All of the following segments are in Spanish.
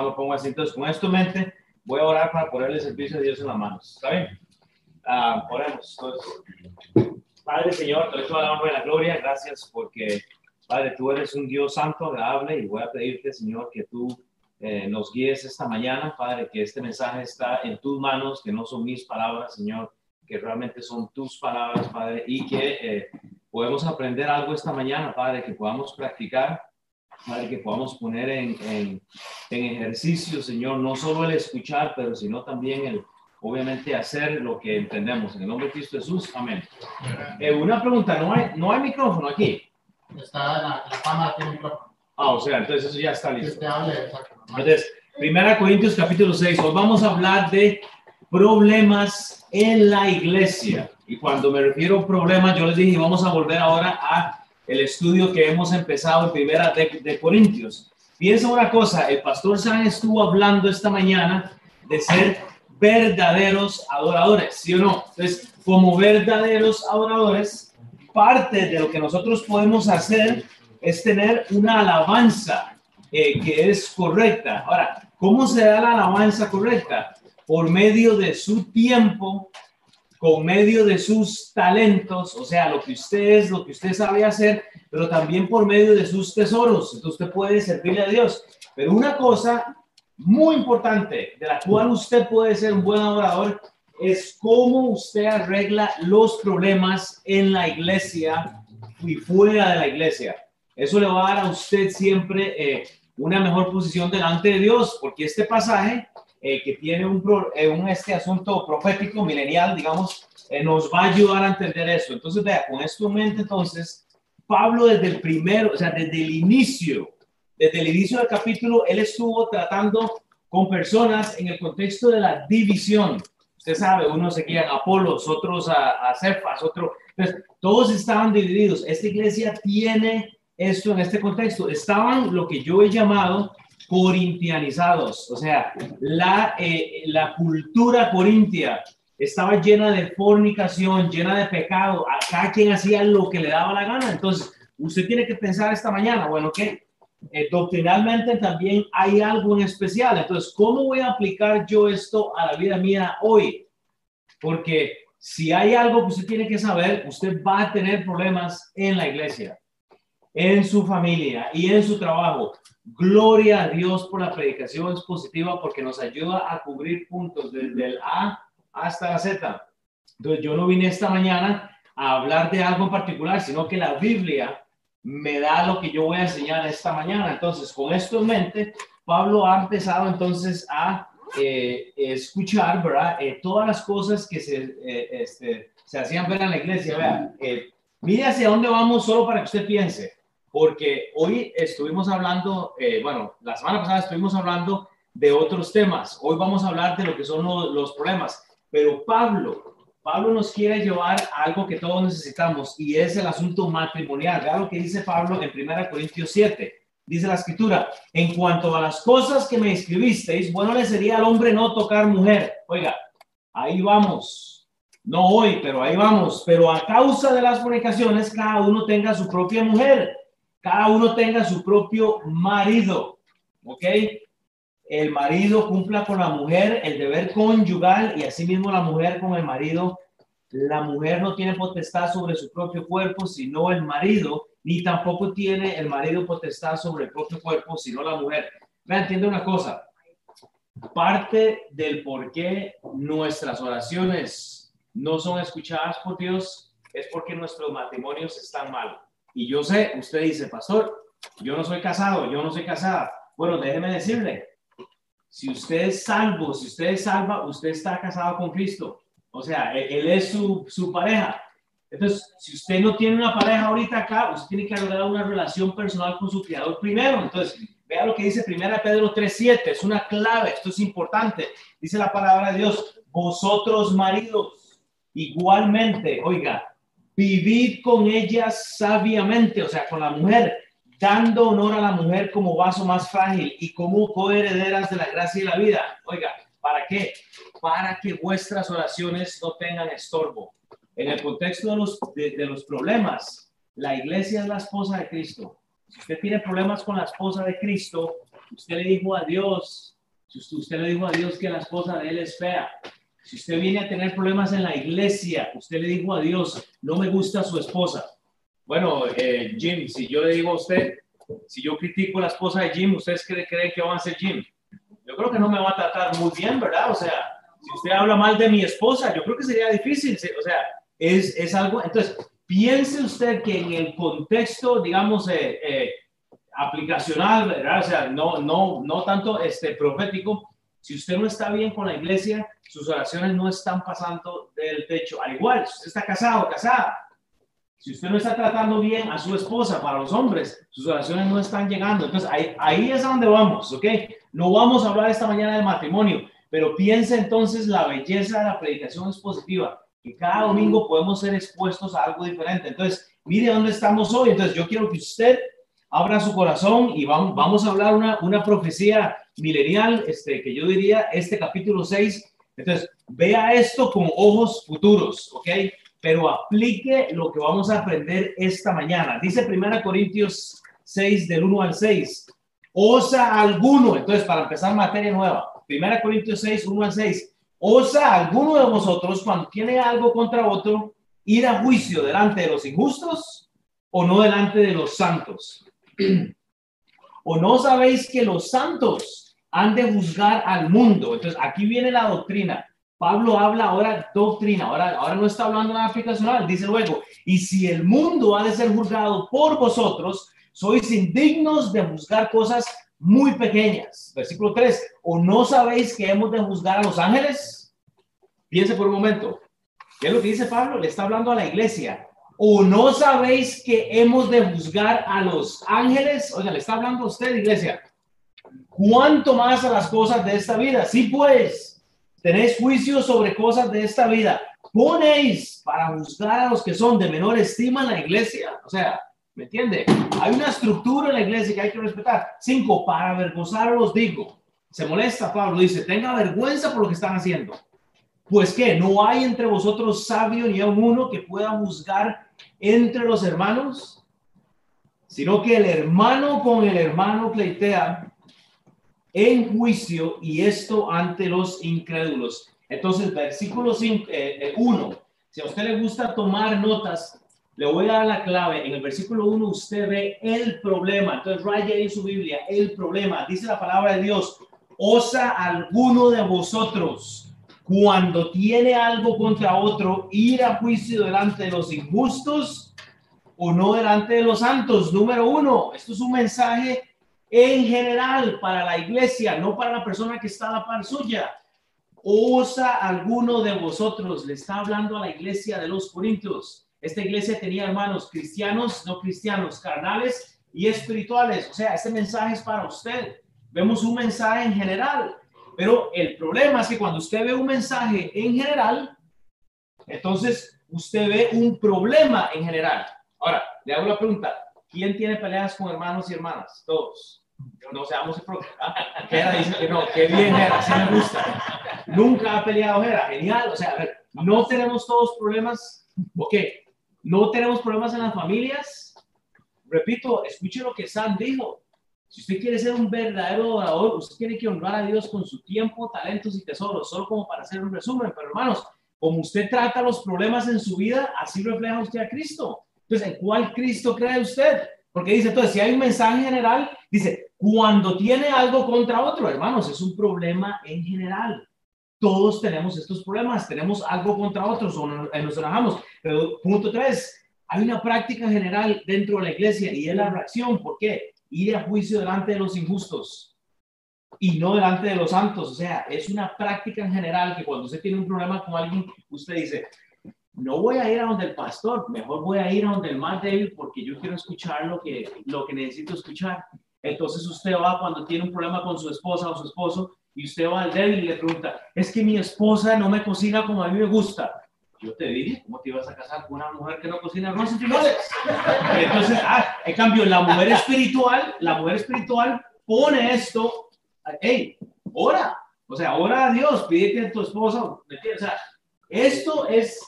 lo pongo así. Entonces, con esto en mente, voy a orar para ponerle el servicio de Dios en las manos. ¿Está bien? Ah, oremos. Entonces, Padre Señor, te doy toda la honra y la gloria. Gracias porque, Padre, tú eres un Dios santo, agradable, y voy a pedirte, Señor, que tú eh, nos guíes esta mañana, Padre, que este mensaje está en tus manos, que no son mis palabras, Señor, que realmente son tus palabras, Padre, y que eh, podemos aprender algo esta mañana, Padre, que podamos practicar Padre, que podamos poner en, en, en, ejercicio, Señor, no solo el escuchar, pero sino también el, obviamente, hacer lo que entendemos. En el nombre de Cristo Jesús, amén. Eh, una pregunta, ¿no hay, ¿no hay micrófono aquí? Está en la, la cámara, tiene micrófono. Ah, o sea, entonces eso ya está listo. Entonces, Primera Corintios capítulo 6, hoy vamos a hablar de problemas en la iglesia. Y cuando me refiero a problemas, yo les dije, vamos a volver ahora a el estudio que hemos empezado en primera de, de Corintios. Piensa una cosa, el pastor San estuvo hablando esta mañana de ser verdaderos adoradores, ¿sí o no? Entonces, como verdaderos adoradores, parte de lo que nosotros podemos hacer es tener una alabanza eh, que es correcta. Ahora, ¿cómo se da la alabanza correcta? Por medio de su tiempo, con medio de sus talentos, o sea, lo que usted es, lo que usted sabe hacer, pero también por medio de sus tesoros. Entonces usted puede servirle a Dios. Pero una cosa muy importante de la cual usted puede ser un buen adorador es cómo usted arregla los problemas en la iglesia y fuera de la iglesia. Eso le va a dar a usted siempre eh, una mejor posición delante de Dios, porque este pasaje eh, que tiene un, eh, un, este asunto profético, milenial, digamos, eh, nos va a ayudar a entender eso. Entonces, vea, con esto en mente, entonces, Pablo desde el primero, o sea, desde el inicio, desde el inicio del capítulo, él estuvo tratando con personas en el contexto de la división. Usted sabe, unos seguían a Apolos, otros a, a otros, entonces, todos estaban divididos. Esta iglesia tiene esto en este contexto. Estaban lo que yo he llamado corintianizados, o sea, la, eh, la cultura corintia estaba llena de fornicación, llena de pecado, acá quien hacía lo que le daba la gana. Entonces, usted tiene que pensar esta mañana, bueno, que eh, doctrinalmente también hay algo en especial. Entonces, ¿cómo voy a aplicar yo esto a la vida mía hoy? Porque si hay algo que usted tiene que saber, usted va a tener problemas en la iglesia, en su familia y en su trabajo. Gloria a Dios por la predicación expositiva porque nos ayuda a cubrir puntos desde el A hasta la Z. Entonces yo no vine esta mañana a hablar de algo en particular, sino que la Biblia me da lo que yo voy a enseñar esta mañana. Entonces, con esto en mente, Pablo ha empezado entonces a eh, escuchar, ¿verdad? Eh, todas las cosas que se, eh, este, se hacían ver en la iglesia. Vea, eh, mire hacia dónde vamos solo para que usted piense porque hoy estuvimos hablando, eh, bueno, la semana pasada estuvimos hablando de otros temas. Hoy vamos a hablar de lo que son los, los problemas. Pero Pablo, Pablo nos quiere llevar a algo que todos necesitamos y es el asunto matrimonial. Vea lo que dice Pablo en 1 Corintios 7. Dice la escritura, en cuanto a las cosas que me escribisteis, bueno le sería al hombre no tocar mujer. Oiga, ahí vamos. No hoy, pero ahí vamos. Pero a causa de las fornicaciones, cada uno tenga su propia mujer cada uno tenga su propio marido, ¿ok? El marido cumpla con la mujer el deber conyugal y asimismo la mujer con el marido. La mujer no tiene potestad sobre su propio cuerpo, sino el marido, ni tampoco tiene el marido potestad sobre el propio cuerpo, sino la mujer. Vean, entiende una cosa. Parte del por qué nuestras oraciones no son escuchadas por Dios es porque nuestros matrimonios están mal. Y yo sé, usted dice, pastor, yo no soy casado, yo no soy casada. Bueno, déjeme decirle, si usted es salvo, si usted es salva, usted está casado con Cristo. O sea, él, es su, su, pareja. Entonces, si usted no tiene una pareja ahorita acá, usted tiene que lograr una relación personal con su criador primero. Entonces, vea lo que dice 1 Pedro 3.7, es una clave, esto es importante. Dice la palabra de Dios, vosotros maridos, igualmente, oiga, Vivid con ellas sabiamente, o sea, con la mujer, dando honor a la mujer como vaso más frágil y como coherederas de la gracia y la vida. Oiga, ¿para qué? Para que vuestras oraciones no tengan estorbo. En el contexto de los, de, los problemas, la iglesia es la esposa de Cristo. Si usted tiene problemas con la esposa de Cristo, usted le dijo a Dios, si usted le dijo a Dios que la esposa de él es fea, si usted viene a tener problemas en la iglesia, usted le dijo a Dios, no me gusta su esposa. Bueno, eh, Jim, si yo le digo a usted, si yo critico a la esposa de Jim, ¿ustedes creen, creen que van a hacer Jim? Yo creo que no me va a tratar muy bien, ¿verdad? O sea, si usted habla mal de mi esposa, yo creo que sería difícil, o sea, es, es algo, entonces, piense usted que en el contexto, digamos, eh, eh, aplicacional, ¿verdad? O sea, no, no, no tanto este, profético, si usted no está bien con la iglesia, sus oraciones no están pasando del techo. Al igual, si usted está casado, casada, si usted no está tratando bien a su esposa, para los hombres, sus oraciones no están llegando. Entonces, ahí, ahí es a donde vamos, ¿ok? No vamos a hablar esta mañana del matrimonio, pero piensa entonces la belleza de la predicación es positiva, que cada domingo podemos ser expuestos a algo diferente. Entonces, mire dónde estamos hoy. Entonces, yo quiero que usted abra su corazón y vamos, vamos a hablar una, una profecía milenial, este, que yo diría, este capítulo 6. Entonces, vea esto con ojos futuros, ¿ok? Pero aplique lo que vamos a aprender esta mañana. Dice 1 Corintios 6, del 1 al 6. Osa alguno, entonces, para empezar materia nueva, 1 Corintios 6, 1 al 6. Osa alguno de vosotros, cuando tiene algo contra otro, ir a juicio delante de los injustos o no delante de los santos. ¿O no sabéis que los santos han de juzgar al mundo? Entonces, aquí viene la doctrina. Pablo habla ahora doctrina, ahora, ahora no está hablando de la aplicacional, dice luego, y si el mundo ha de ser juzgado por vosotros, sois indignos de juzgar cosas muy pequeñas. Versículo 3, ¿o no sabéis que hemos de juzgar a los ángeles? Piense por un momento. ¿Qué es lo que dice Pablo? Le está hablando a la iglesia. ¿O no sabéis que hemos de juzgar a los ángeles? Oiga, le está hablando a usted, iglesia. ¿Cuánto más a las cosas de esta vida? Sí, pues, tenéis juicio sobre cosas de esta vida. Ponéis para juzgar a los que son de menor estima en la iglesia. O sea, ¿me entiende? Hay una estructura en la iglesia que hay que respetar. Cinco, para avergonzaros digo. Se molesta Pablo, dice, tenga vergüenza por lo que están haciendo. Pues que no hay entre vosotros sabio ni aun uno que pueda juzgar entre los hermanos, sino que el hermano con el hermano pleitea en juicio y esto ante los incrédulos. Entonces, versículo 1, eh, eh, si a usted le gusta tomar notas, le voy a dar la clave. En el versículo 1 usted ve el problema. Entonces, raya en su Biblia, el problema. Dice la palabra de Dios, osa alguno de vosotros cuando tiene algo contra otro, ir a juicio delante de los injustos o no delante de los santos. Número uno, esto es un mensaje en general para la iglesia, no para la persona que está a la par suya. Osa alguno de vosotros, le está hablando a la iglesia de los Corintios. Esta iglesia tenía hermanos cristianos, no cristianos, carnales y espirituales. O sea, este mensaje es para usted. Vemos un mensaje en general pero el problema es que cuando usted ve un mensaje en general, entonces usted ve un problema en general. Ahora, le hago la pregunta, ¿quién tiene peleas con hermanos y hermanas? Todos. No seamos el problema. Jera dice que no, qué bien Jera, así me gusta. Nunca ha peleado Jera, genial. O sea, a ver, no tenemos todos problemas. Ok, no tenemos problemas en las familias. Repito, escuche lo que Sam dijo. Si usted quiere ser un verdadero orador, usted tiene que honrar a Dios con su tiempo, talentos y tesoros, solo como para hacer un resumen. Pero hermanos, como usted trata los problemas en su vida, así refleja usted a Cristo. Entonces, ¿en cuál Cristo cree usted? Porque dice, entonces, si hay un mensaje general, dice, cuando tiene algo contra otro, hermanos, es un problema en general. Todos tenemos estos problemas, tenemos algo contra otros o nos enojamos. Pero punto tres, hay una práctica general dentro de la iglesia y es la reacción. ¿Por qué? ir a juicio delante de los injustos y no delante de los santos. O sea, es una práctica en general que cuando usted tiene un problema con alguien, usted dice, no voy a ir a donde el pastor, mejor voy a ir a donde el más débil porque yo quiero escuchar lo que, lo que necesito escuchar. Entonces usted va cuando tiene un problema con su esposa o su esposo y usted va al débil y le pregunta, es que mi esposa no me cocina como a mí me gusta yo te dije, ¿cómo te ibas a casar con una mujer que no cocina arroz y? Entonces, ah, en cambio, la mujer espiritual, la mujer espiritual pone esto, hey, ora, o sea, ora a Dios, pídete a tu esposa, o sea, esto es,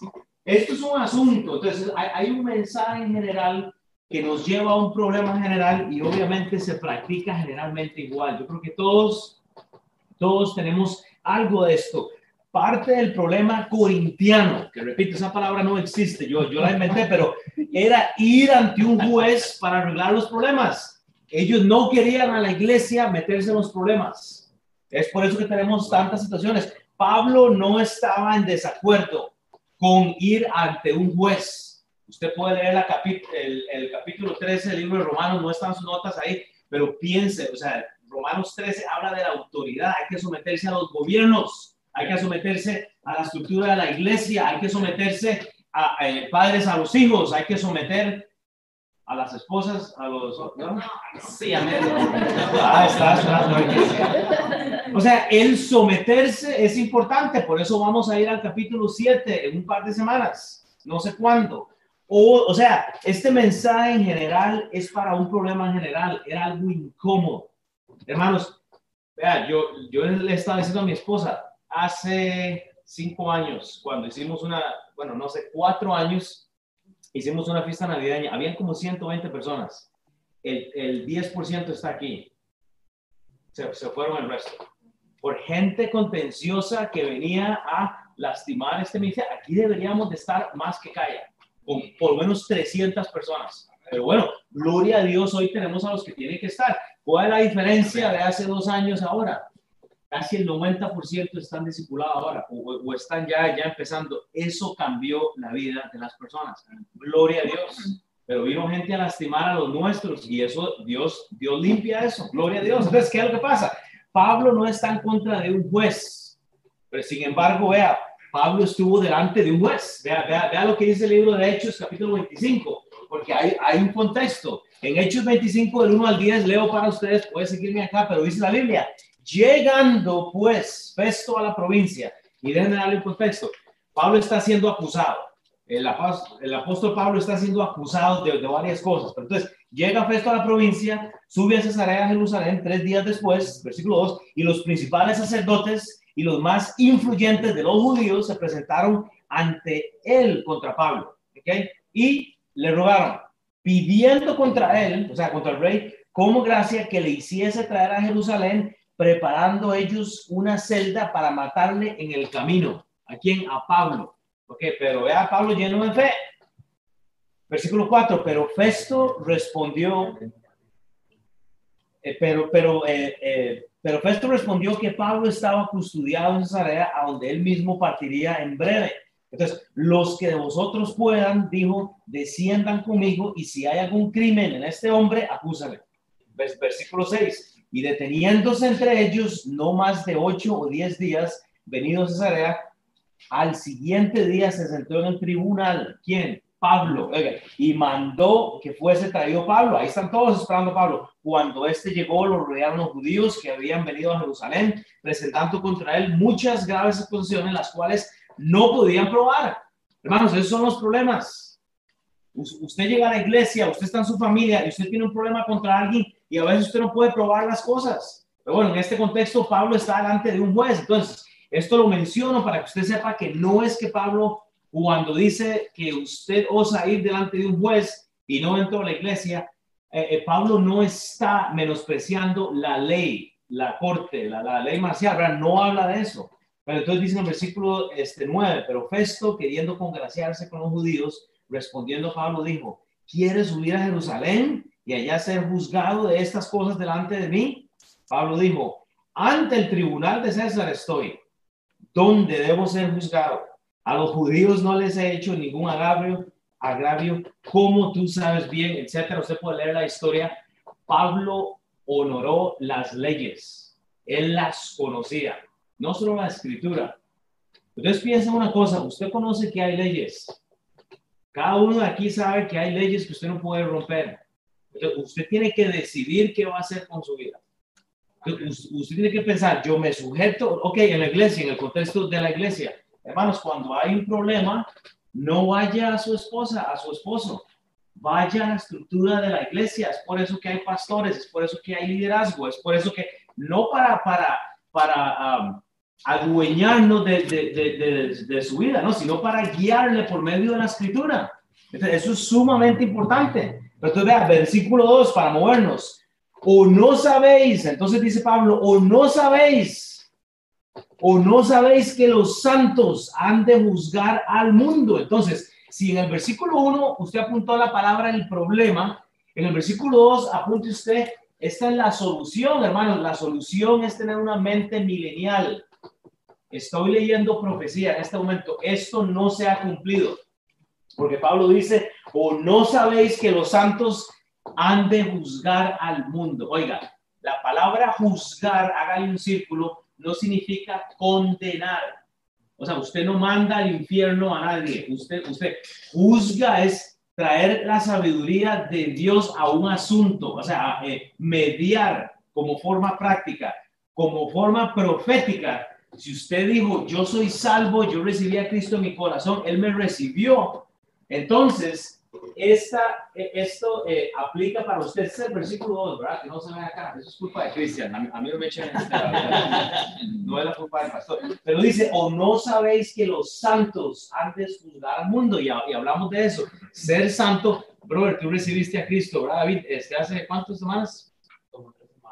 esto es un asunto, entonces hay, hay un mensaje en general que nos lleva a un problema general y obviamente se practica generalmente igual. Yo creo que todos, todos tenemos algo de esto. Parte del problema corintiano, que repito, esa palabra no existe, yo, yo la inventé, pero era ir ante un juez para arreglar los problemas. Ellos no querían a la iglesia meterse en los problemas. Es por eso que tenemos tantas situaciones. Pablo no estaba en desacuerdo con ir ante un juez. Usted puede leer la el, el, capítulo 13 del libro de Romanos, no están sus notas ahí, pero piense, o sea, Romanos 13 habla de la autoridad, hay que someterse a los gobiernos, hay que someterse a la estructura de la iglesia, hay que someterse a, eh, padres a los hijos, hay que someter a las esposas, a los... ¿no? Sí, a Ah, está, O sea, el someterse es importante, por eso vamos a ir al capítulo 7 en un par de semanas, no sé cuándo. O, o sea, este mensaje en general es para un problema en general, era algo incómodo. Hermanos, vea, yo, yo le estaba diciendo a mi esposa, hace cinco años, cuando hicimos una, bueno, no sé, cuatro años, hicimos una fiesta navideña, habían como 120 personas, el, el 10% está aquí, se, se fueron el resto, por gente contenciosa que venía a lastimar este ministerio, aquí deberíamos de estar más que calla, con por lo menos 300 personas. Pero bueno, gloria a Dios, hoy tenemos a los que tienen que estar. ¿Cuál es la diferencia de hace dos años ahora? Casi el 90% están discipulados ahora o, están ya, ya empezando. Eso cambió la vida de las personas. Gloria a Dios. Pero vino gente a lastimar a los nuestros y eso, Dios, Dios limpia eso. Gloria a Dios. Entonces, ¿qué es lo que pasa? Pablo no está en contra de un juez. Pero sin embargo, vea, Pablo estuvo delante de un juez. Vea, vea, vea lo que dice el libro de Hechos, capítulo 25 porque hay, hay un contexto. En Hechos 25, del 1 al 10, leo para ustedes, puede seguirme acá, pero dice la Biblia, llegando pues Festo a la provincia, y déjenme darle un contexto, Pablo está siendo acusado, el, el apóstol Pablo está siendo acusado de, de, varias cosas, pero entonces llega Festo a la provincia, sube a Cesarea, Jerusalén, tres días después, versículo 2, y los principales sacerdotes y los más influyentes de los judíos se presentaron ante él contra Pablo, ¿ok? Y le rogaron, pidiendo contra él, o sea, contra el rey, como gracia que le hiciese traer a Jerusalén, preparando ellos una celda para matarle en el camino. ¿A quién? A Pablo. Ok, pero vea Pablo lleno de fe. Versículo 4, pero Festo respondió, eh, pero, pero, eh, eh, pero Festo respondió que Pablo estaba custodiado en Cesarea, a donde él mismo partiría en breve. Entonces, los que de vosotros puedan, dijo, desciendan conmigo y si hay algún crimen en este hombre, acúsale. Versículo 6. Y deteniéndose entre ellos no más de ocho o diez días, venidos a Cesarea, al siguiente día se sentó en el tribunal. ¿Quién? Pablo. Y mandó que fuese traído Pablo. Ahí están todos esperando Pablo. Cuando este llegó, lo rodearon los judíos que habían venido a Jerusalén, presentando contra él muchas graves acusaciones, las cuales no podían probar. Hermanos, esos son los problemas. Usted llega a la iglesia, usted está en su familia y usted tiene un problema contra alguien y a veces usted no puede probar las cosas. Pero bueno, en este contexto Pablo está delante de un juez. Entonces, esto lo menciono para que usted sepa que no es que Pablo, cuando dice que usted osa ir delante de un juez y no entró a la iglesia, eh, eh, Pablo no está menospreciando la ley, la corte, la, la ley marcial, ¿verdad? no habla de eso. Pero entonces dice en el versículo este, 9, pero Festo, queriendo congraciarse con los judíos, respondiendo Pablo, dijo, ¿quieres subir a Jerusalén y allá ser juzgado de estas cosas delante de mí? Pablo dijo, ante el tribunal de César estoy, donde debo ser juzgado. A los judíos no les he hecho ningún agravio, agravio, como tú sabes bien, etcétera. Usted puede leer la historia. Pablo honoró las leyes, él las conocía no solo la escritura. Entonces piensa una cosa, usted conoce que hay leyes. Cada uno de aquí sabe que hay leyes que usted no puede romper. usted tiene que decidir qué va a hacer con su vida. usted tiene que pensar, yo me sujeto, ok, en la iglesia, en el contexto de la iglesia. Hermanos, cuando hay un problema, no vaya a su esposa, a su esposo. Vaya a la estructura de la iglesia. Es por eso que hay pastores, es por eso que hay liderazgo, es por eso que no para, para, para um, adueñarnos de, de, de, su vida, ¿no? sino para guiarle por medio de la escritura. eso es sumamente importante. Entonces, vea, versículo 2 para movernos. O no sabéis, entonces dice Pablo, o no sabéis, o no sabéis que los santos han de juzgar al mundo. Entonces, si en el versículo 1 usted apuntó la palabra el problema, en el versículo 2 apunte usted, esta es la solución, hermanos, la solución es tener una mente milenial. Estoy leyendo profecía en este momento, esto no se ha cumplido. Porque Pablo dice, o no sabéis que los santos han de juzgar al mundo. Oiga, la palabra juzgar, hágale un círculo, no significa condenar. O sea, usted no manda al infierno a nadie. Usted, usted juzga es traer la sabiduría de Dios a un asunto, o sea, eh, mediar como forma práctica, como forma profética. Si usted dijo, yo soy salvo, yo recibí a Cristo en mi corazón, Él me recibió. Entonces, esta, eh, esto eh, aplica para usted. Este es el versículo 2, ¿verdad? Que no se ve acá. Eso es culpa de Cristian. A, mí no me echan en No es la culpa del pastor. Pero dice, o no sabéis que los santos antes juzgar al mundo. Y, y, hablamos de eso. Ser santo. Brother, tú recibiste a Cristo, ¿verdad, David? Este, ¿Hace cuántas semanas?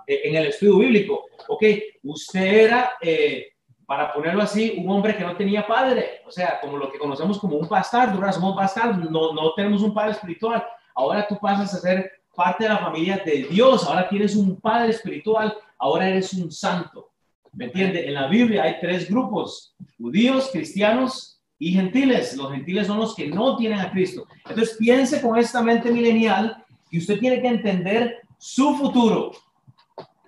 Eh, en el estudio bíblico. Ok, usted era... Eh, para ponerlo así, un hombre que no tenía padre, o sea, como lo que conocemos como un bastardo, ¿verdad? Somos no, no tenemos un padre espiritual. Ahora tú pasas a ser parte de la familia de Dios, ahora tienes un padre espiritual, ahora eres un santo. ¿Me entiende? En la Biblia hay tres grupos, judíos, cristianos y gentiles. Los gentiles son los que no tienen a Cristo. Entonces piense con esta mente milenial y usted tiene que entender su futuro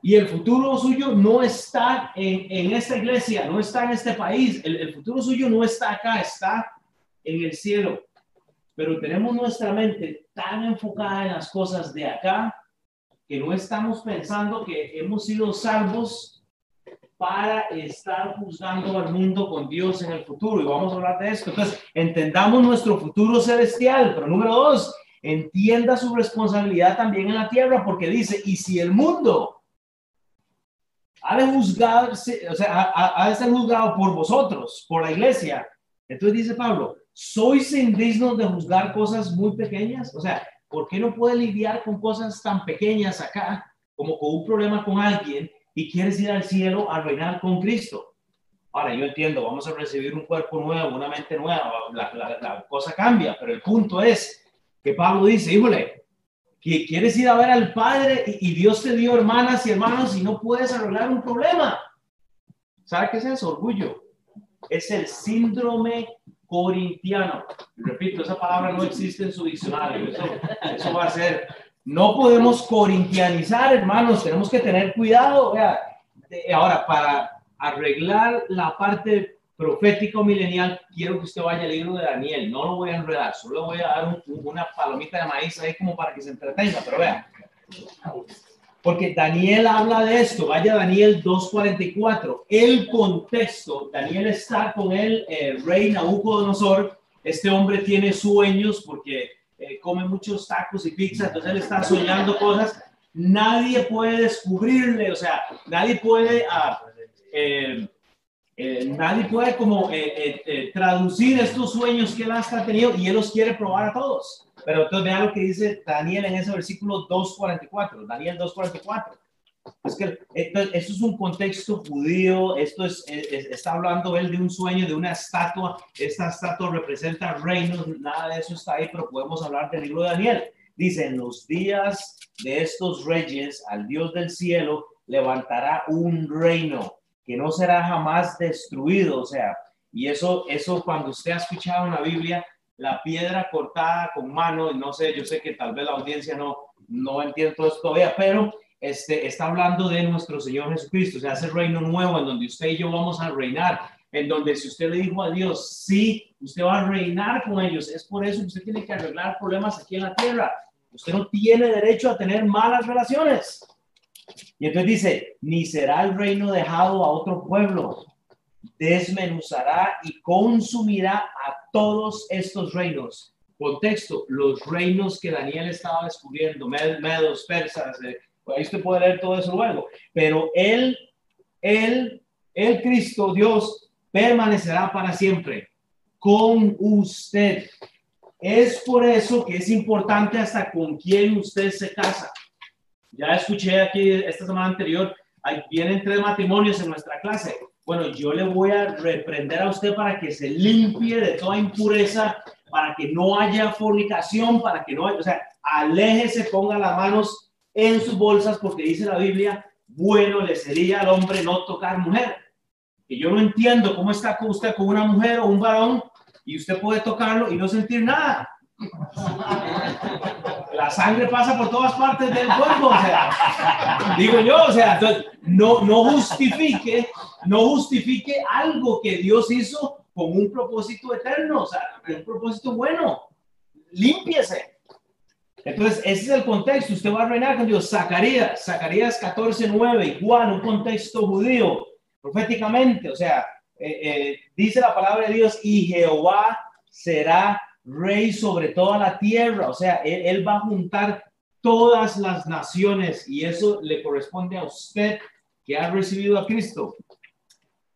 y el futuro suyo no está en, en, esta iglesia, no está en este país. El, el, futuro suyo no está acá, está en el cielo. Pero tenemos nuestra mente tan enfocada en las cosas de acá que no estamos pensando que hemos sido salvos para estar juzgando al mundo con Dios en el futuro. Y vamos a hablar de esto. Entonces, entendamos nuestro futuro celestial. Pero número dos, entienda su responsabilidad también en la tierra, porque dice, y si el mundo ha de juzgarse, o sea, ha, de ser juzgado por vosotros, por la iglesia. Entonces dice Pablo, ¿sois indignos de juzgar cosas muy pequeñas? O sea, ¿por qué no puede lidiar con cosas tan pequeñas acá, como con un problema con alguien y quieres ir al cielo a reinar con Cristo? Ahora, yo entiendo, vamos a recibir un cuerpo nuevo, una mente nueva, la, la, cosa cambia, pero el punto es que Pablo dice, híjole, que quieres ir a ver al Padre y, Dios te dio hermanas y hermanos y no puedes arreglar un problema. ¿Sabe qué es eso? Orgullo. Es el síndrome corintiano. Repito, esa palabra no existe en su diccionario. Eso, eso va a ser. No podemos corintianizar, hermanos. Tenemos que tener cuidado. Vea. Ahora, para arreglar la parte profético milenial, quiero que usted vaya al libro de Daniel. No lo voy a enredar, solo voy a dar una palomita de maíz ahí como para que se entretenga, pero vea. Porque Daniel habla de esto. Vaya Daniel 2.44. El contexto, Daniel está con el eh, rey Nabucodonosor. Este hombre tiene sueños porque eh, come muchos tacos y pizza, entonces él está soñando cosas. Nadie puede descubrirle, o sea, nadie puede... Ah, eh, eh, nadie puede como eh, eh, traducir estos sueños que él ha tenido y él los quiere probar a todos. Pero entonces vea lo que dice Daniel en ese versículo 2.44, Daniel 2.44. Es que esto, esto, es un contexto judío, esto es, está hablando él de un sueño, de una estatua, esta estatua representa reinos, nada de eso está ahí, pero podemos hablar del libro de Daniel. Dice, en los días de estos reyes, al Dios del cielo levantará un reino que no será jamás destruido, o sea, y eso, eso cuando usted ha escuchado en la Biblia, la piedra cortada con mano, no sé, yo sé que tal vez la audiencia no, no entiende todo esto todavía, pero este, está hablando de nuestro Señor Jesucristo, o sea, ese reino nuevo en donde usted y yo vamos a reinar, en donde si usted le dijo a Dios, sí, usted va a reinar con ellos, es por eso que usted tiene que arreglar problemas aquí en la tierra. Usted no tiene derecho a tener malas relaciones. Y entonces dice, ni será el reino dejado a otro pueblo, desmenuzará y consumirá a todos estos reinos. Contexto, los reinos que Daniel estaba descubriendo, medos, persas, eh, ahí usted puede leer todo eso luego, pero él, él, el Cristo, Dios, permanecerá para siempre con usted. Es por eso que es importante hasta con quién usted se casa. Ya escuché aquí esta semana anterior, ahí vienen tres matrimonios en nuestra clase. Bueno, yo le voy a reprender a usted para que se limpie de toda impureza, para que no haya fornicación, para que no haya, o sea, aléjese, ponga las manos en sus bolsas, porque dice la Biblia, bueno le sería al hombre no tocar mujer. Y yo no entiendo cómo está con usted con una mujer o un varón y usted puede tocarlo y no sentir nada. La sangre pasa por todas partes del cuerpo, digo yo, o sea, no, no justifique, no justifique algo que Dios hizo con un propósito eterno, o sea, un propósito bueno. Límpiese. Entonces, ese es el contexto. Usted va a reinar con Dios. Zacarías, Zacarías 14, 9, igual, un contexto judío, proféticamente, o sea, eh, eh, dice la palabra de Dios, y Jehová será rey sobre toda la tierra, o sea, él, va a juntar todas las naciones y eso le corresponde a usted que ha recibido a Cristo.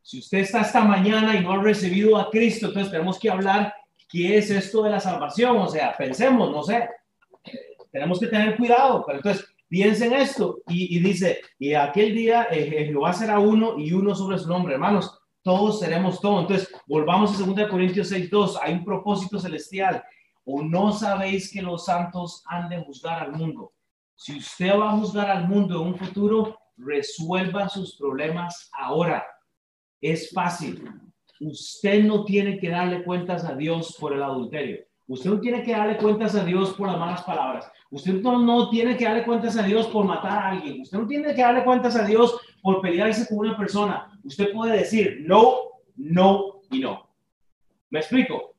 Si usted está esta mañana y no ha recibido a Cristo, entonces tenemos que hablar qué es esto de la salvación, o sea, pensemos, no sé, tenemos que tener cuidado, pero entonces piensen esto y, dice, y aquel día eh, Jehová será uno y uno sobre su nombre, hermanos, todos seremos todo. Entonces, volvamos a 2 Corintios 6, 2. Hay un propósito celestial. ¿O no sabéis que los santos han de juzgar al mundo? Si usted va a juzgar al mundo en un futuro, resuelva sus problemas ahora. Es fácil. Usted no tiene que darle cuentas a Dios por el adulterio. Usted no tiene que darle cuentas a Dios por las malas palabras. Usted no, no, tiene que darle cuentas a Dios por matar a alguien. Usted no tiene que darle cuentas a Dios por pelearse con una persona. Usted puede decir no, no y no. ¿Me explico?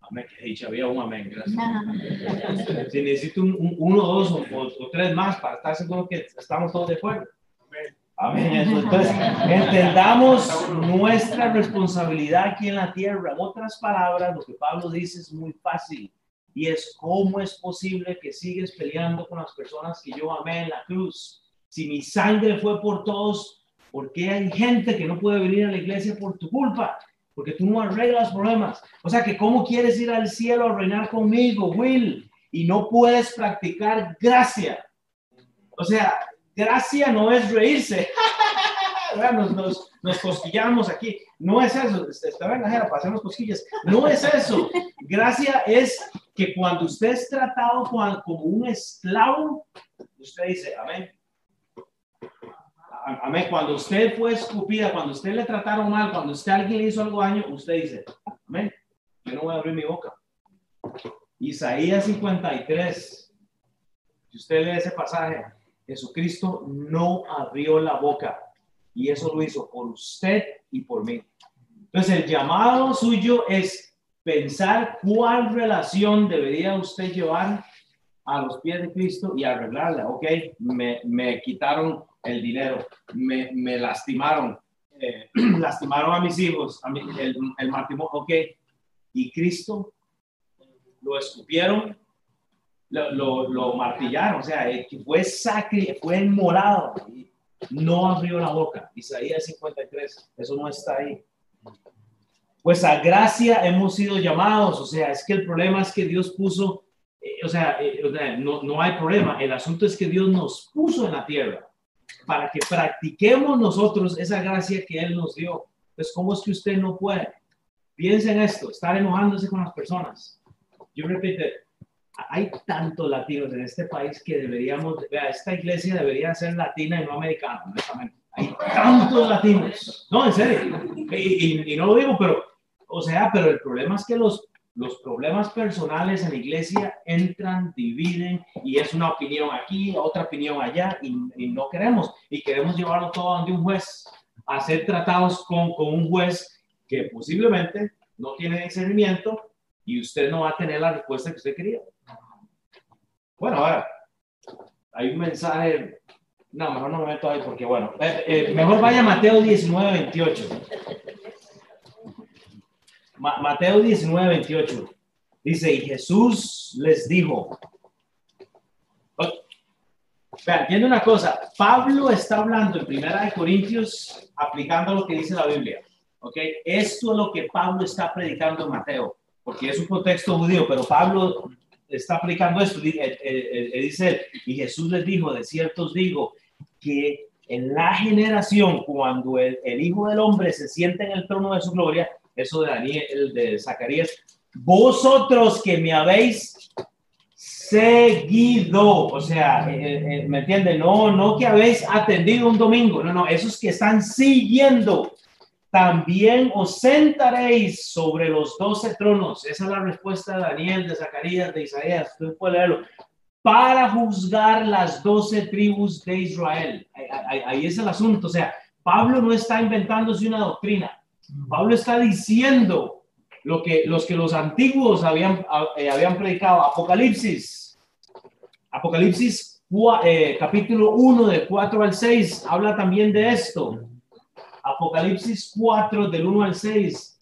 Amén. Hey, había un amén. Gracias. Si necesito un, uno, dos o, tres más para estar seguro que estamos todos de acuerdo. Amén. Entonces, entendamos nuestra responsabilidad aquí en la tierra. En otras palabras, lo que Pablo dice es muy fácil y es cómo es posible que sigues peleando con las personas que yo amé en la cruz si mi sangre fue por todos, ¿por qué hay gente que no puede venir a la iglesia por tu culpa? Porque tú no arreglas problemas. O sea que, ¿cómo quieres ir al cielo a reinar conmigo, Will? Y no puedes practicar gracia. O sea, gracia no es reírse. nos, nos, nos, cosquillamos aquí. No es eso. Estaba en la jera hacernos cosquillas. No es eso. Gracia es que cuando usted es tratado como un esclavo, usted dice, amén amén, cuando usted fue escupida, cuando usted le trataron mal, cuando usted alguien le hizo algo daño, usted dice, amén, yo no voy a abrir mi boca. Isaías 53, si usted lee ese pasaje, Jesucristo no abrió la boca y eso lo hizo por usted y por mí. Entonces el llamado suyo es pensar cuál relación debería usted llevar a los pies de Cristo y arreglarla. Ok, me, me quitaron el dinero, me, me lastimaron, eh, lastimaron a mis hijos, el, el matrimonio, ok, y Cristo lo escupieron, lo, lo, martillaron, o sea, eh, fue sacri, fue inmolado, no abrió la boca. Isaías 53, eso no está ahí. Pues a gracia hemos sido llamados, o sea, es que el problema es que Dios puso, eh, o sea, no, no hay problema, el asunto es que Dios nos puso en la tierra para que practiquemos nosotros esa gracia que Él nos dio. Pues, ¿cómo es que usted no puede? Piensa en esto, estar enojándose con las personas. Yo repito, hay tantos latinos en este país que deberíamos, vea, esta iglesia debería ser latina y no americana, honestamente. Hay tantos latinos. No, en serio. Y, y no lo digo, pero, o sea, pero el problema es que los los problemas personales en la iglesia entran, dividen y es una opinión aquí, otra opinión allá y, no queremos. Y queremos llevarlo todo ante un juez, a ser tratados con, un juez que posiblemente no tiene discernimiento y usted no va a tener la respuesta que usted quería. Bueno, ahora, hay un mensaje, no, mejor no me meto ahí porque bueno, eh, eh, mejor vaya Mateo 19, 28. Mateo 19, 28. Dice, y Jesús les dijo, vean, entiende una cosa, Pablo está hablando en Primera de Corintios aplicando lo que dice la Biblia, ¿ok? Esto es lo que Pablo está predicando en Mateo. porque es un contexto judío, pero Pablo está aplicando esto. Eh, eh, eh, dice y Jesús les dijo, de cierto os digo, que en la generación, cuando el, el Hijo del Hombre se siente en el trono de su gloria, eso de Daniel, el de Zacarías, vosotros que me habéis seguido, o sea, eh, eh, ¿me entienden? No, no que habéis atendido un domingo, no, no, esos que están siguiendo, también os sentaréis sobre los doce tronos. Esa es la respuesta de Daniel, de Zacarías, de Isaías, usted puede leerlo, para juzgar las doce tribus de Israel. Ahí- ahí es el asunto, o sea, Pablo no está inventándose una doctrina, Pablo está diciendo lo que los que los antiguos habían, eh, habían predicado. Apocalipsis. Apocalipsis eh, capítulo 1 del 4 al 6 habla también de esto. Apocalipsis 4 del 1 al 6.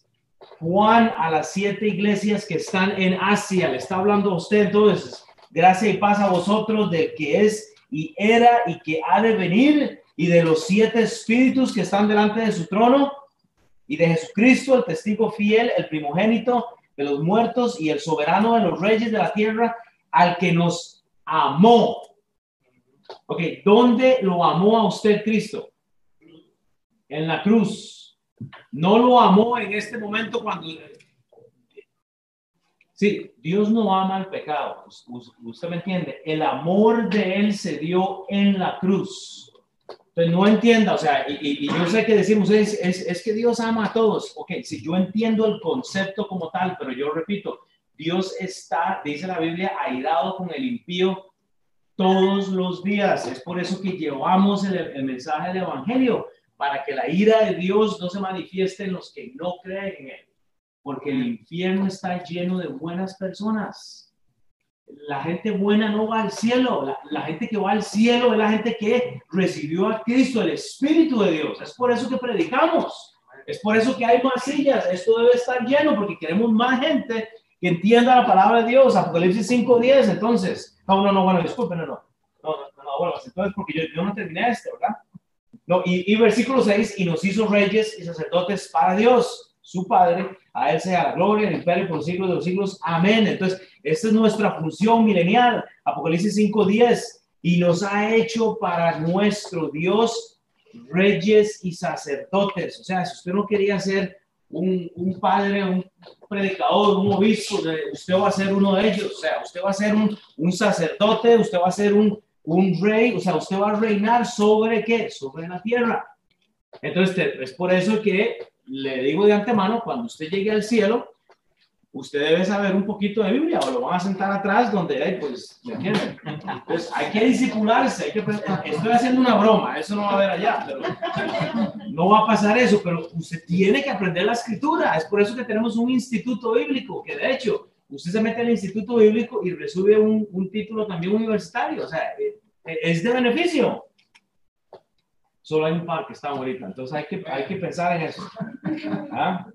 Juan a las siete iglesias que están en Asia. Le está hablando a usted entonces. Gracia y paz a vosotros del que es y era y que ha de venir y de los siete espíritus que están delante de su trono y de Jesucristo, el testigo fiel, el primogénito de los muertos y el soberano de los reyes de la tierra, al que nos amó. Ok, ¿dónde lo amó a usted Cristo? En la cruz. No lo amó en este momento cuando... Sí, Dios no ama el pecado. Us- Usted me entiende. El amor de Él se dio en la cruz. Entonces, no entienda, o sea, y, yo sé que decimos, es, que Dios ama a todos. Ok, si yo entiendo el concepto como tal, pero yo repito, Dios está, dice la Biblia, airado con el impío todos los días. Es por eso que llevamos el mensaje del Evangelio, para que la ira de Dios no se manifieste en los que no creen en Él. Porque el infierno está lleno de buenas personas la gente buena no va al cielo, la, la gente que va al cielo es la gente que recibió a Cristo, el Espíritu de Dios. Es por eso que predicamos, es por eso que hay más sillas, esto debe estar lleno porque queremos más gente que entienda la palabra de Dios. Apocalipsis 5.10, entonces, no, no, no, bueno, disculpen, no, no, no, no, no, bueno, entonces porque yo, yo no terminé este, ¿verdad? No, y, y versículo 6, y nos hizo reyes y sacerdotes para Dios, su Padre, a Él sea la gloria, el imperio por los siglos de los siglos. Amén. Entonces, esta es nuestra función milenial. Apocalipsis 5:10. Y nos ha hecho para nuestro Dios reyes y sacerdotes. O sea, si usted no quería ser un, un padre, un predicador, un obispo, usted va a ser uno de ellos. O sea, usted va a ser un, un sacerdote, usted va a ser un, un rey, o sea, usted va a reinar sobre qué? Sobre la tierra. Entonces, es por eso que le digo de antemano, cuando usted llegue al cielo, usted debe saber un poquito de Biblia o lo van a sentar atrás donde hay, pues, hay que disipularse, estoy haciendo una broma, eso no va a haber allá, pero no va a pasar eso, pero usted tiene que aprender la escritura, es por eso que tenemos un instituto bíblico, que de hecho, usted se mete al instituto bíblico y recibe un, un título también universitario, o sea, eh, es de beneficio. Solo hay un par que están ahorita, entonces hay que, hay que pensar en eso. ¿Ah?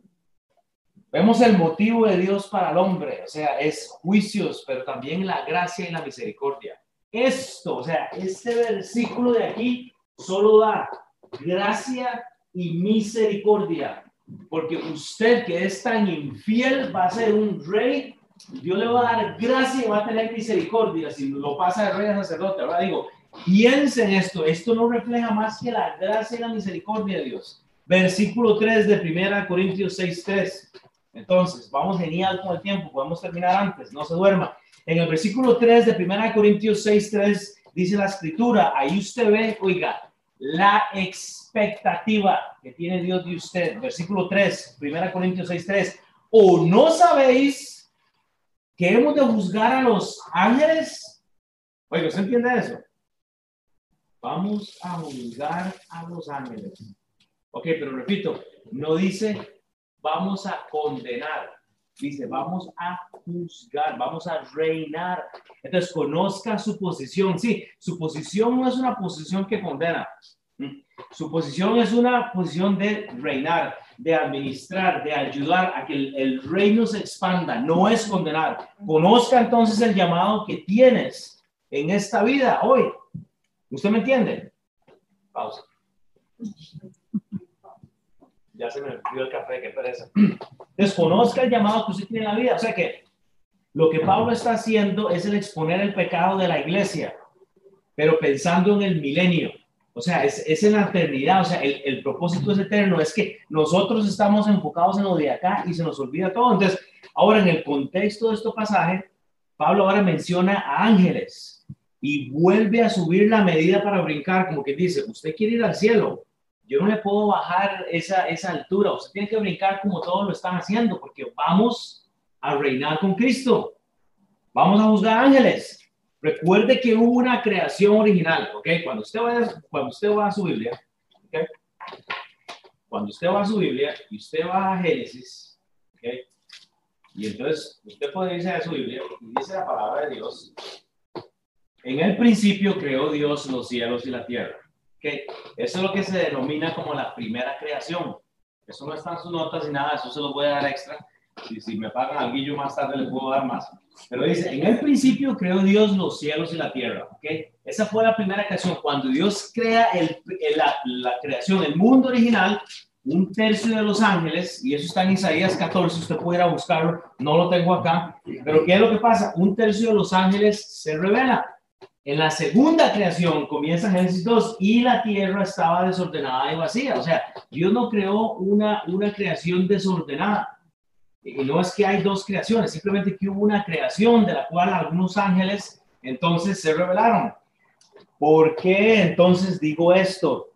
Vemos el motivo de Dios para el hombre, o sea, es juicios, pero también la gracia y la misericordia. Esto, o sea, este versículo de aquí solo da gracia y misericordia, porque usted que es tan infiel va a ser un rey, Dios le va a dar gracia y va a tener misericordia si lo pasa de rey a sacerdote. Ahora digo, piensen esto, esto no refleja más que la gracia y la misericordia de Dios. Versículo 3 de 1 Corintios 6, 3. Entonces, vamos genial con el tiempo, podemos terminar antes, no se duerma. En el versículo 3 de 1 Corintios 6, 3 dice la escritura, ahí usted ve, oiga, la expectativa que tiene Dios de usted. Versículo 3, 1 Corintios 6, 3. ¿O no sabéis que hemos de juzgar a los ángeles? Oiga, ¿se entiende eso? Vamos a juzgar a los ángeles. Ok, pero repito, no dice vamos a condenar, dice vamos a juzgar, vamos a reinar. Entonces, conozca su posición. Sí, su posición no es una posición que condena. Su posición es una posición de reinar, de administrar, de ayudar a que el, el reino se expanda, no es condenar. Conozca entonces el llamado que tienes en esta vida hoy. ¿Usted me entiende? Pausa. Ya se me olvidó el café, qué pereza. Desconozca el llamado que usted tiene en la vida. O sea que lo que Pablo está haciendo es el exponer el pecado de la iglesia, pero pensando en el milenio. O sea, es, es en la eternidad. O sea, el, el propósito es eterno. Es que nosotros estamos enfocados en lo de acá y se nos olvida todo. Entonces, ahora en el contexto de este pasaje, Pablo ahora menciona a ángeles y vuelve a subir la medida para brincar, como que dice, usted quiere ir al cielo, yo no le puedo bajar esa, esa altura, usted tiene que brincar como todos lo están haciendo, porque vamos a reinar con Cristo, vamos a juzgar ángeles. Recuerde que hubo una creación original, ¿ok? Cuando usted va, cuando usted va a su Biblia, ¿ok? Cuando usted va a su Biblia y usted va a Génesis, ¿ok? Y entonces usted puede irse a su Biblia y dice la palabra de Dios. En el principio creó Dios los cielos y la tierra. ¿Okay? Eso es lo que se denomina como la primera creación. Eso no está en sus notas y nada, eso se lo voy a dar extra. Si, si me pagan al guillo más tarde les puedo dar más. Pero dice, en el principio creó Dios los cielos y la tierra. ¿okay? Esa fue la primera creación. Cuando Dios crea el, el, la, la creación, el mundo original, un tercio de los ángeles, y eso está en Isaías 14, usted pudiera buscarlo, no lo tengo acá, pero ¿qué es lo que pasa? Un tercio de los ángeles se revela. En la segunda creación comienza Génesis 2 y la tierra estaba desordenada y vacía. O sea, Dios no creó una, una creación desordenada. Y no es que hay dos creaciones, simplemente que hubo una creación de la cual algunos ángeles entonces se revelaron. ¿Por qué entonces digo esto?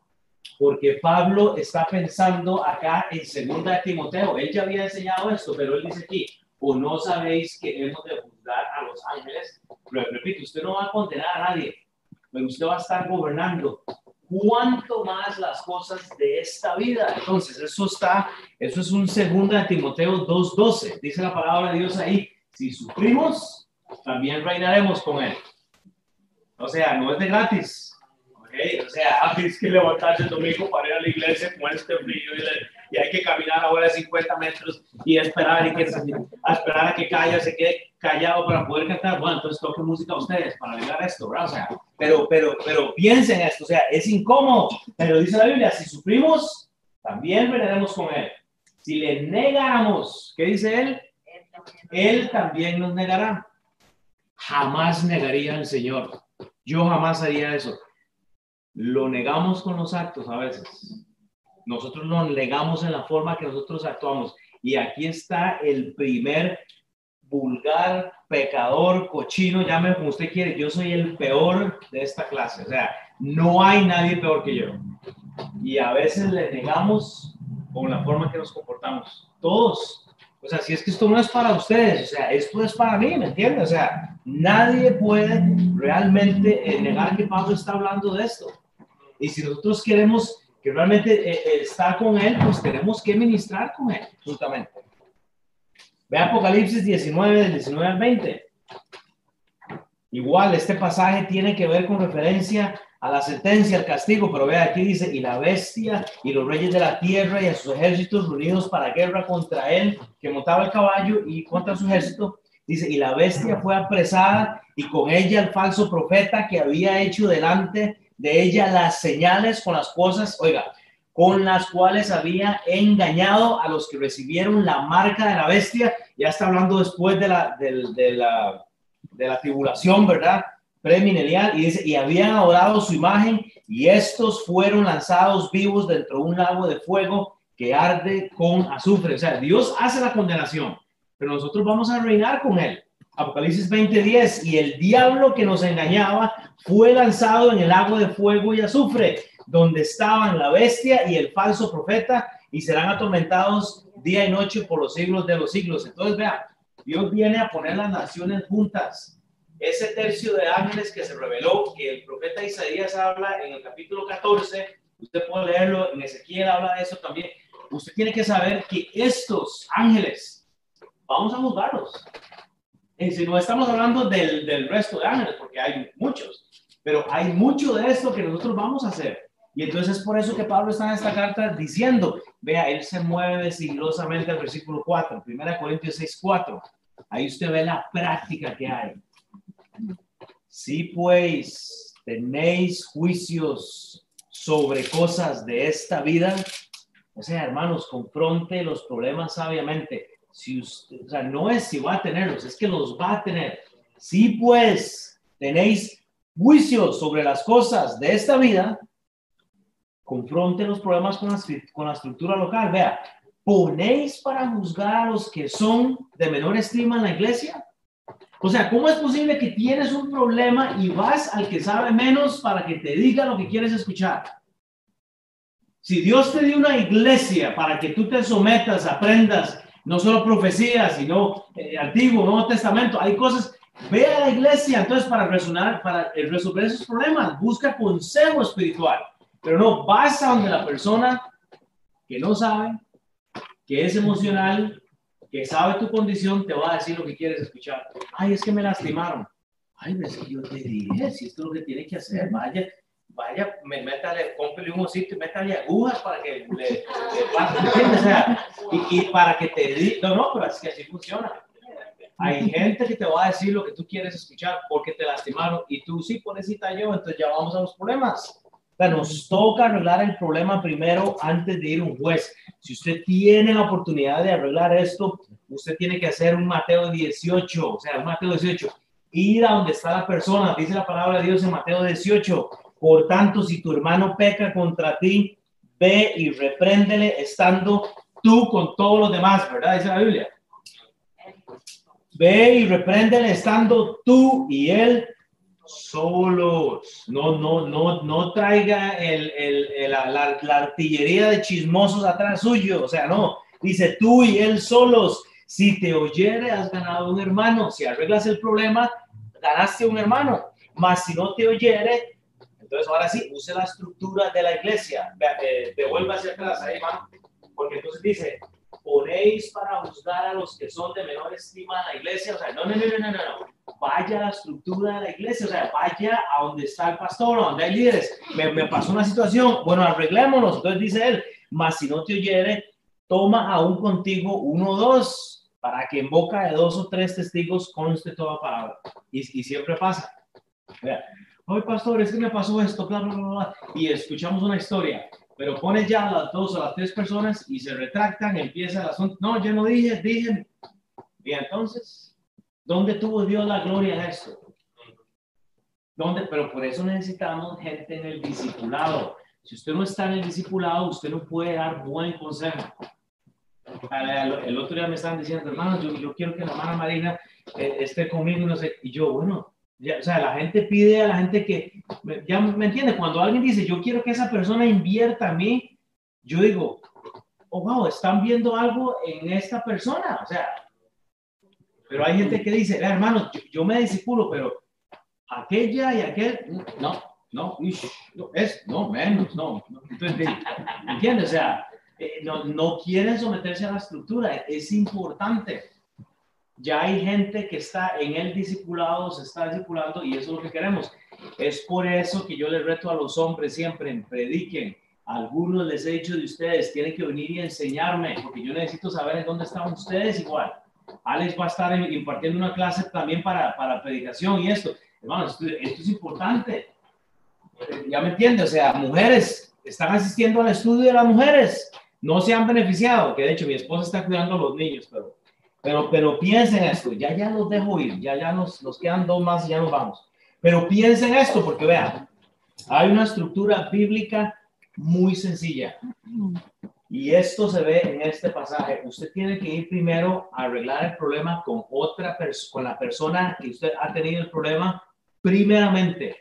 porque Pablo está pensando acá en segunda de Timoteo. Él ya había enseñado esto, pero él dice aquí, o no sabéis que hemos de juzgar a los ángeles. Pero repito, usted no va a condenar a nadie, pero usted va a estar gobernando. ¿Cuánto más las cosas de esta vida? Entonces, eso está, eso es un segunda de Timoteo 2.12. Dice la palabra de Dios ahí, si sufrimos, también reinaremos con él. O sea, no es de gratis ¿okay? O sea, es que levantarse el domingo para ir a la iglesia con este frío y, y hay que caminar ahora 50 metros y esperar, y que, a esperar a que Calla se quede callado para poder cantar. Bueno, entonces toquen música a ustedes para arreglar esto, ¿verdad? O sea, pero, pero, pero piensen esto, o sea, es incómodo, pero dice la Biblia, si sufrimos, también veniremos con Él. Si le negamos, ¿qué dice Él? Él también nos negará. Jamás negaría al Señor. Yo jamás haría eso lo negamos con los actos a veces. Nosotros lo negamos en la forma que nosotros actuamos. Y aquí está el primer vulgar, pecador, cochino, llame como usted quiere. Yo soy el peor de esta clase. O sea, no hay nadie peor que yo. Y a veces le negamos con la forma que nos comportamos. Todos. O sea, si es que esto no es para ustedes, o sea, esto es para mí, ¿me entiendes? O sea, nadie puede realmente eh, negar que Pablo está hablando de esto. Y si nosotros queremos que realmente eh, eh, estar con Él, pues tenemos que ministrar con Él, justamente. Ve Apocalipsis 19, del 19 al 20. Igual, este pasaje tiene que ver con referencia a la sentencia, al castigo, pero vea aquí dice, y la bestia y los reyes de la tierra y a sus ejércitos reunidos para guerra contra él, que montaba el caballo y contra su ejército, dice, y la bestia fue apresada y con ella el falso profeta que había hecho delante de ella las señales con las cosas, oiga, con las cuales había engañado a los que recibieron la marca de la bestia. Ya está hablando después de la, de, la, de la tribulación, ¿verdad? Preminelial. Y dice, y habían adorado su imagen y estos fueron lanzados vivos dentro de un lago de fuego que arde con azufre. O sea, Dios hace la condenación, pero nosotros vamos a reinar con él. Apocalipsis 20:10, y el diablo que nos engañaba fue lanzado en el agua de fuego y azufre, donde estaban la bestia y el falso profeta, y serán atormentados día y noche por los siglos de los siglos. Entonces, vea, Dios viene a poner las naciones juntas. Ese tercio de ángeles que se reveló, que el profeta Isaías habla en el capítulo 14, usted puede leerlo, en Ezequiel habla de eso también. Usted tiene que saber que estos ángeles, vamos a juzgarlos y si no estamos hablando del, del resto de ángeles, porque hay muchos, pero hay mucho de esto que nosotros vamos a hacer. Y entonces es por eso que Pablo está en esta carta diciendo, vea, él se mueve sigilosamente al versículo 4, 1 Corintios 6, 4. Ahí usted ve la práctica que hay. Si pues tenéis juicios sobre cosas de esta vida, O sea, hermanos, confronte los problemas sabiamente. Si usted, o sea, no es si va a tenerlos, es que los va a tener. Si pues tenéis juicios sobre las cosas de esta vida, confronte los problemas con la, con la estructura local. Vea, ponéis para juzgar a los que son de menor estima en la iglesia. O sea, ¿cómo es posible que tienes un problema y vas al que sabe menos para que te diga lo que quieres escuchar? Si Dios te dio una iglesia para que tú te sometas, aprendas, no solo profecías, sino eh, Antiguo, Nuevo Testamento, hay cosas, ve a la iglesia entonces para resonar, para resolver esos problemas, busca consejo espiritual, pero no vas a donde la persona que no sabe, que es emocional, que sabe tu condición, te va a decir lo que quieres escuchar. Ay, es que me lastimaron. Ay, es que yo te dije, si esto es lo que tiene que hacer, vaya, vaya, me, métale, cómprele un osito y métale agujas para que le, le pase, O sea, y, y, para que te no, no, pero es que así funciona. Hay gente que te va a decir lo que tú quieres escuchar porque te lastimaron y tú sí, pobrecita yo, entonces ya vamos a los problemas. O sea, nos toca arreglar el problema primero antes de ir a un juez. Si usted tiene la oportunidad de arreglar esto, usted tiene que hacer un Mateo 18, o sea, un Mateo 18. Ir a donde está la persona, dice la palabra de Dios en Mateo 18. Por tanto, si tu hermano peca contra ti, ve y repréndele estando tú con todos los demás, ¿verdad? Dice la Biblia. Ve y repréndele estando tú y él solos. No, no, no, no traiga la, la, artillería de chismosos atrás suyo. O sea, no. Dice tú y él solos. Si te oyere, has ganado un hermano. Si arreglas el problema, ganaste un hermano. Mas si no te oyere, entonces ahora sí, use la estructura de la iglesia. Eh, devuelva hacia atrás, ahí va. Porque entonces dice, ponéis para juzgar a los que son de menor estima en la iglesia. O sea, no, no, no, no, no, no. Vaya a la estructura de la iglesia, o sea, vaya a donde está el pastor, a donde hay líderes. Me, me pasó una situación, bueno, arreglémonos. Entonces dice él, mas si no te oyere, toma aún contigo uno o dos, para que en boca de dos o tres testigos conste toda palabra. Y, y siempre pasa. Vea, Oye, pastor, es que me pasó esto, bla, bla, bla, bla. Y escuchamos una historia pero pones ya a las dos o las tres personas y se retractan, empieza el asunto. No, yo no dije, dije. Y entonces, ¿dónde tuvo Dios la gloria en esto? ¿Dónde? Pero por eso necesitamos gente en el discipulado. Si usted no está en el discipulado, usted no puede dar buen consejo. El otro día me estaban diciendo, hermano, yo, yo quiero que la hermana Marina eh, esté conmigo, no sé. Y yo, bueno, o sea, la gente pide a la gente que, ya me entiende, cuando alguien dice, yo quiero que esa persona invierta a mí, yo digo, oh, wow, están viendo algo en esta persona, o sea, pero hay gente que dice, hermano, yo, me disipulo, pero aquella y aquel, no, no, no, es, no, menos, no, no. entonces, ¿entiendes? O sea, eh, no, no quieren someterse a la estructura, es importante ya hay gente que está en el discipulado, se está discipulando y eso es lo que queremos. Es por eso que yo les reto a los hombres siempre, prediquen. algunos les he dicho de ustedes, tienen que venir y enseñarme, porque yo necesito saber en dónde están ustedes igual. Alex va a estar impartiendo una clase también para, para predicación y esto. Hermanos, esto, esto es importante. Ya me entiende, o sea, mujeres están asistiendo al estudio de las mujeres, no se han beneficiado, que de hecho mi esposa está cuidando a los niños, pero pero, pero piensen esto, ya, ya los dejo ir, ya, ya nos, nos quedan dos más y ya nos vamos. Pero piensen esto, porque vean, hay una estructura bíblica muy sencilla. Y esto se ve en este pasaje. Usted tiene que ir primero a arreglar el problema con otra con la persona que usted ha tenido el problema primeramente.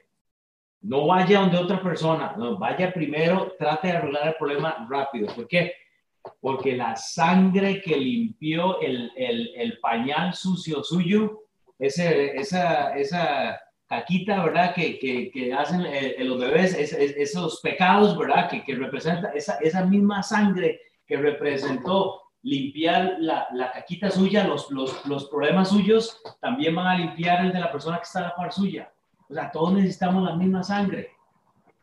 No vaya donde otra persona, no, vaya primero, trate de arreglar el problema rápido. ¿Por qué? Porque la sangre que limpió el, el, el pañal sucio suyo, ese, esa, esa caquita, ¿verdad? Que, que, que hacen eh, los bebés, esos pecados, ¿verdad? Que, que representa esa, esa misma sangre que representó limpiar la, la caquita suya, los, los, los, problemas suyos, también van a limpiar el de la persona que está a la par suya. O sea, todos necesitamos la misma sangre.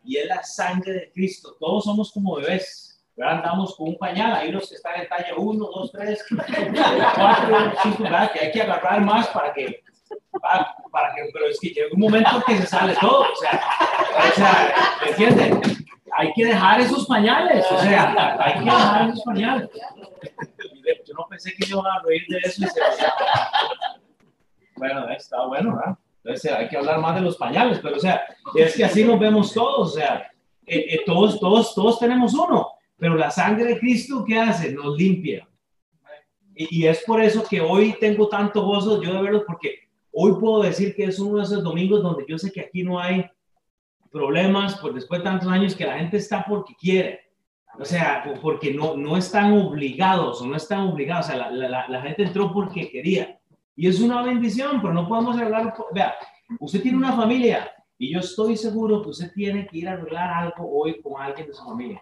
Y es la sangre de Cristo. Todos somos como bebés andamos con un pañal, hay unos que están en talla 1, 2, 3, 4, 5, que hay que agarrar más para que, para, para, que, pero es que llega un momento que se sale todo, o sea, o sea ¿me entienden? hay que dejar esos pañales, o sea, hay que dejar esos pañales. Yo no pensé que iban a reír de eso y se Bueno, está bueno, ¿verdad? Entonces hay que hablar más de los pañales, pero o sea, es que así nos vemos todos, o sea, eh, eh, todos, todos, todos tenemos uno, pero la sangre de Cristo, ¿qué hace? Nos limpia. Y, es por eso que hoy tengo tanto gozo yo de verlo, porque hoy puedo decir que es uno de esos domingos donde yo sé que aquí no hay problemas, pues después de tantos años que la gente está porque quiere. O sea, porque no, no están obligados o no están obligados. O sea, la, la, la gente entró porque quería. Y es una bendición, pero no podemos hablar. Vea, usted tiene una familia y yo estoy seguro que usted tiene que ir a arreglar algo hoy con alguien de su familia.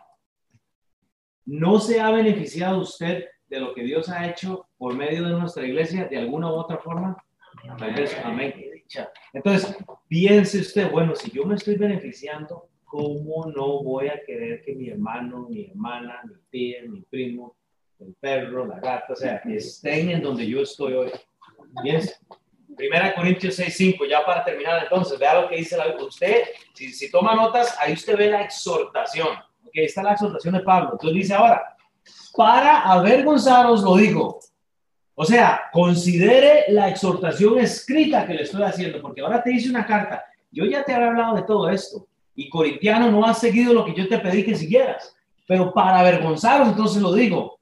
¿No se ha beneficiado usted de lo que Dios ha hecho por medio de nuestra iglesia de alguna u otra forma? Amén. Entonces, piense usted, bueno, si yo me estoy beneficiando, ¿cómo no voy a querer que mi hermano, mi hermana, mi tía, mi primo, el perro, la gata, o sea, estén en donde yo estoy hoy? Bien, Primera Corintios 6, 5, ya para terminar entonces, vea lo que dice la Biblia. Usted, si, si toma notas, ahí usted ve la exhortación. Ok, está la exhortación de Pablo. Entonces dice ahora, para avergonzaros lo digo. O sea, considere la exhortación escrita que le estoy haciendo, porque ahora te dice una carta. Yo ya te había hablado de todo esto y Corintiano no ha seguido lo que yo te pedí que siguieras, pero para avergonzaros, entonces lo digo.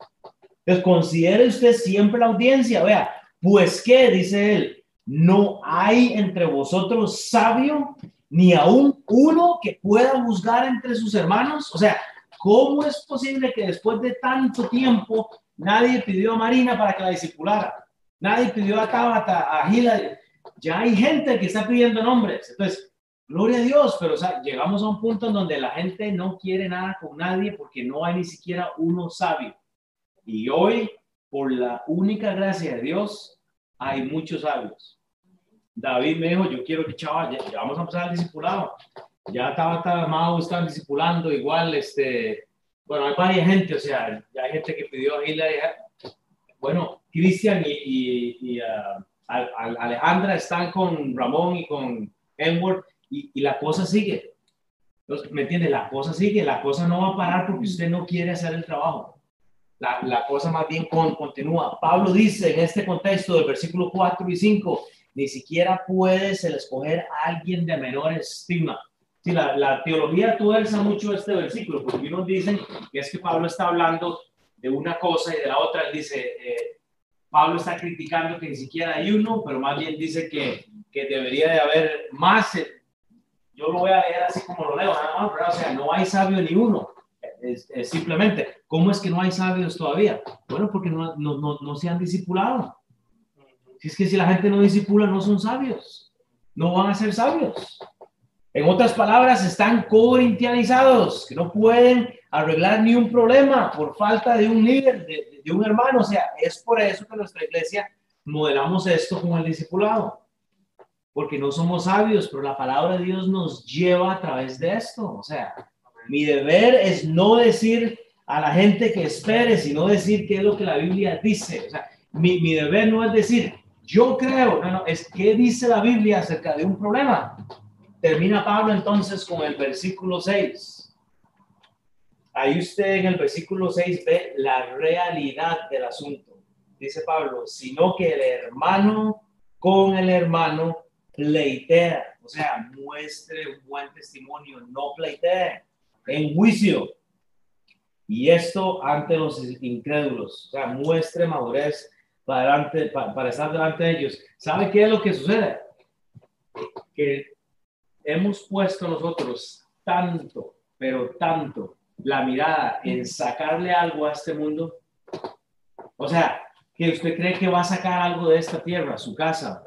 Entonces, considere usted siempre la audiencia, vea, pues qué, dice él, no hay entre vosotros sabio, ni aún uno que pueda juzgar entre sus hermanos. O sea, ¿cómo es posible que después de tanto tiempo nadie pidió a Marina para que la discipulara? Nadie pidió a Tabata, a Gila. Ya hay gente que está pidiendo nombres. Entonces, gloria a Dios, pero o llegamos a un punto en donde la gente no quiere nada con nadie porque no hay ni siquiera uno sabio. Y hoy por la única gracia de Dios, hay muchos sabios. David me dijo, yo quiero que chaval, ya, vamos a empezar el discipulado. Ya estaba Mau, están discipulando igual, este, bueno, hay varias gente, o sea, ya hay gente que pidió a Hila, bueno, Cristian y, y, y Alejandra están con Ramón y con Edward y, y la cosa sigue. Entonces, ¿me entiende? La cosa sigue, la cosa no va a parar porque usted no quiere hacer el trabajo la, la cosa más bien con, continúa. Pablo dice en este contexto del versículo 4 y 5, ni siquiera puedes el escoger a alguien de menor estima. Sí, la, teología tuerza mucho este versículo, porque unos dicen que es que Pablo está hablando de una cosa y de la otra. Él dice, eh, Pablo está criticando que ni siquiera hay uno, pero más bien dice que, que debería de haber más. Yo lo voy a leer así como lo leo, o sea, no hay sabio ni uno simplemente, ¿cómo es que no hay sabios todavía? Bueno, porque no, no, no, no se han discipulado. Si es que si la gente no disipula, no son sabios. No van a ser sabios. En otras palabras, están corintianizados, que no pueden arreglar ni un problema por falta de un líder, de, de, un hermano. O sea, es por eso que nuestra iglesia modelamos esto con el discipulado. Porque no somos sabios, pero la palabra de Dios nos lleva a través de esto. O sea, mi deber es no decir a la gente que espere, sino decir qué es lo que la Biblia dice. O sea, mi, mi deber no es decir, yo creo, no, no, es qué dice la Biblia acerca de un problema. Termina Pablo entonces con el versículo 6. Ahí usted en el versículo 6 ve la realidad del asunto. Dice Pablo, sino que el hermano con el hermano pleitea. O sea, muestre un buen testimonio, no pleitea en juicio. Y esto ante los incrédulos. O sea, muestre madurez para, para, estar delante de ellos. ¿Sabe qué es lo que sucede? Que hemos puesto nosotros tanto, pero tanto, la mirada en sacarle algo a este mundo. O sea, que usted cree que va a sacar algo de esta tierra, su casa,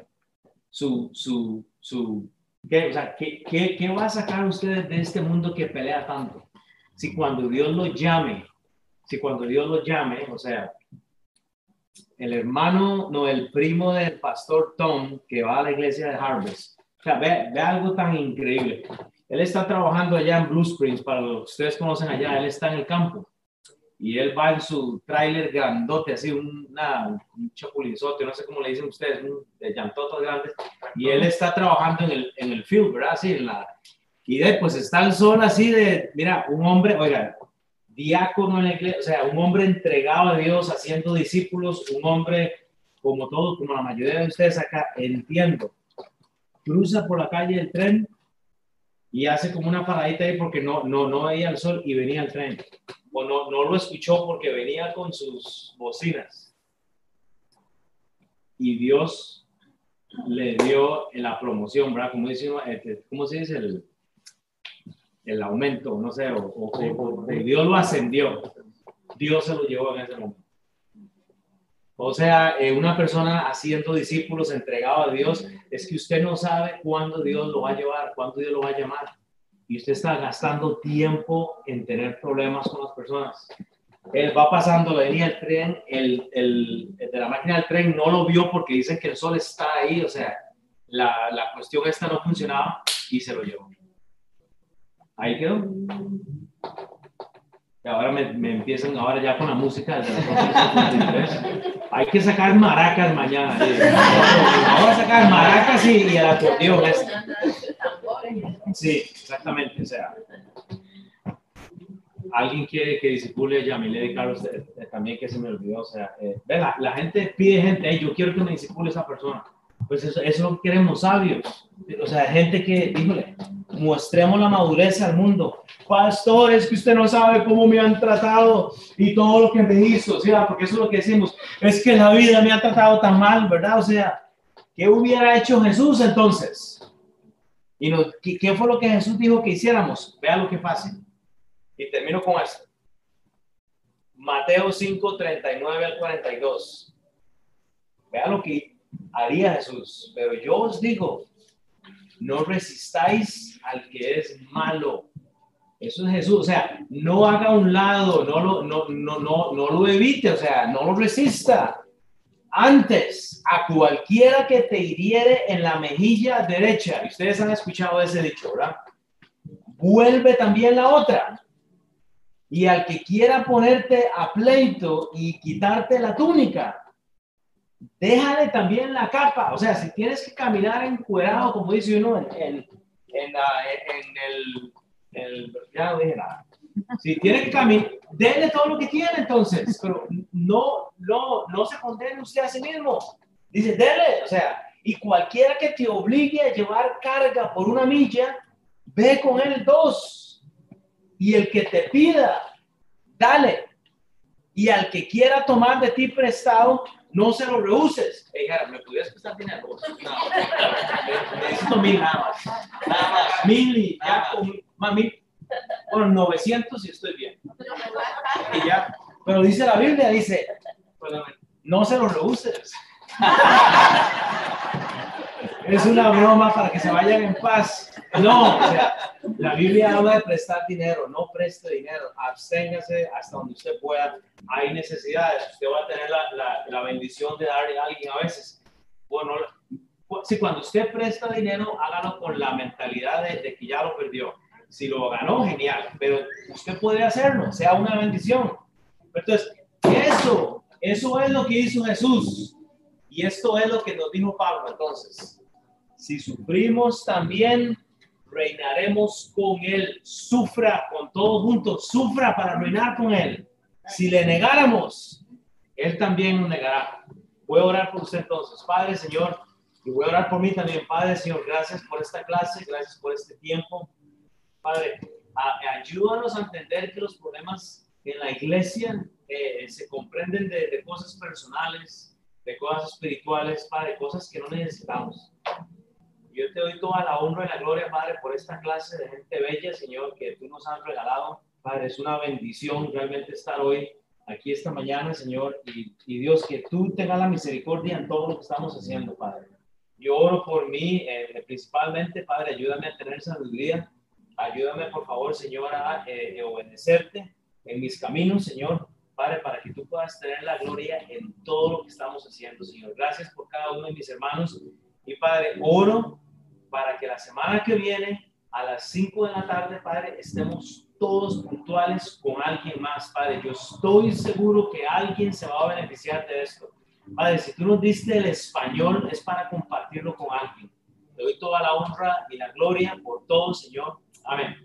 su, su, su, ¿qué, o sea, ¿qué, va a sacar usted de este mundo que pelea tanto? Si cuando Dios lo llame, si cuando Dios lo llame, o sea, el hermano, no, el primo del pastor Tom, que va a la iglesia de Harvest, o sea, ve, ve algo tan increíble. Él está trabajando allá en Blue Springs, para los que ustedes conocen allá, él está en el campo y él va en su tráiler grandote, así una, un chapulinzote, no sé cómo le dicen ustedes, un, de llantotas grandes, y él está trabajando en el, en el field, ¿verdad? Así, en la, Y de, pues está el sol así de, mira, un hombre, oiga, diácono en la iglesia, o sea, un hombre entregado a Dios, haciendo discípulos, un hombre como todos, como la mayoría de ustedes acá, entiendo, cruza por la calle el tren y hace como una paradita ahí porque no, no, no veía el sol y venía el tren. O no, no lo escuchó porque venía con sus bocinas. Y Dios le dio la promoción, ¿verdad? Como dice, este, ¿cómo se dice? El, el aumento, no sé, o, o, Dios lo ascendió. Dios se lo llevó en ese momento. O sea, eh, una persona haciendo discípulos entregado a Dios, es que usted no sabe cuándo Dios lo va a llevar, cuándo Dios lo va a llamar. Y usted está gastando tiempo en tener problemas con las personas. Él va pasando, venía el tren, el, el, de la máquina del tren no lo vio porque dicen que el sol está ahí, o sea, la, la cuestión esta no funcionaba y se lo llevó. Ahí quedó. Y ahora me, me, empiezan, ahora ya con la música Hay que sacar maracas mañana. Vamos a sacar maracas y, y el acordeón. Sí, exactamente. O sea, alguien quiere que disipule a Yamile y Carlos eh, eh, también que se me olvidó. O sea, eh, la, la, gente pide gente, yo quiero que me disipule esa persona. Pues eso, eso queremos sabios. O sea, gente que, híjole, mostremos la madurez al mundo. Pastor, es que usted no sabe cómo me han tratado y todo lo que me hizo, ¿sí? porque eso es lo que decimos, es que la vida me ha tratado tan mal, ¿verdad? O sea, ¿qué hubiera hecho Jesús entonces? ¿Y no, ¿qué, fue lo que Jesús dijo que hiciéramos? Vea lo que pasa. Y termino con esto. Mateo 5, 39 al 42. Vea lo que haría Jesús. Pero yo os digo, no resistáis al que es malo. Eso es Jesús, o sea, no haga un lado, no lo, no, no, no, no lo evite, o sea, no lo resista. Antes, a cualquiera que te hiriere en la mejilla derecha, y ustedes han escuchado ese dicho, ¿verdad? Vuelve también la otra. Y al que quiera ponerte a pleito y quitarte la túnica, déjale también la capa. O sea, si tienes que caminar encuerado, como dice uno, en, en, en, el, el, Ya no. Si tiene que caminar, déle todo lo que tiene entonces, pero no, no, no se condene usted a sí mismo. Dice, dele, o sea, y cualquiera que te obligue a llevar carga por una milla, ve con él dos. Y el que te pida, dale. Y al que quiera tomar de ti prestado, no se lo rehuses. Dijera, ¿me pudieras prestar dinero? No, necesito mil nada más. Nada más, mil y ya con mami, bueno, 900 y estoy bien. Y ya, pero dice la Biblia, dice, no se lo rehuses. es una broma para que se vayan en paz. No, la Biblia habla de prestar dinero, no preste dinero, absténgase hasta donde usted pueda. Hay necesidades, usted va a tener la, la, bendición de darle a alguien a veces. Bueno, si cuando usted presta dinero, hágalo con la mentalidad de, de que ya lo perdió. Si lo ganó, genial, pero usted puede hacerlo, sea una bendición. Entonces, eso, eso es lo que hizo Jesús. Y esto es lo que nos dijo Pablo entonces. Si sufrimos también, reinaremos con Él. Sufra con todos juntos, sufra para reinar con Él. Si le negáramos, Él también nos negará. Voy a orar por usted entonces. Padre, Señor, y voy a orar por mí también. Padre, Señor, gracias por esta clase, gracias por este tiempo. Padre, ayúdanos a entender que los problemas en la iglesia eh, se comprenden de, de cosas personales, de cosas espirituales, Padre, cosas que no necesitamos. Yo te doy toda la honra y la gloria, Padre, por esta clase de gente bella, Señor, que tú nos has regalado. Padre, es una bendición realmente estar hoy aquí esta mañana, Señor, y, y Dios, que tú tengas la misericordia en todo lo que estamos haciendo, Padre. Yo oro por mí, eh, principalmente, Padre, ayúdame a tener sabiduría. Ayúdame, por favor, Señor, a eh, obedecerte en mis caminos, Señor. Padre, para que tú puedas tener la gloria en todo lo que estamos haciendo, Señor. Gracias por cada uno de mis hermanos. Y Padre, oro para que la semana que viene, a las 5 de la tarde, Padre, estemos todos puntuales con alguien más, Padre. Yo estoy seguro que alguien se va a beneficiar de esto. Padre, si tú nos diste el español, es para compartirlo con alguien. Te doy toda la honra y la gloria por todo, Señor. Amén.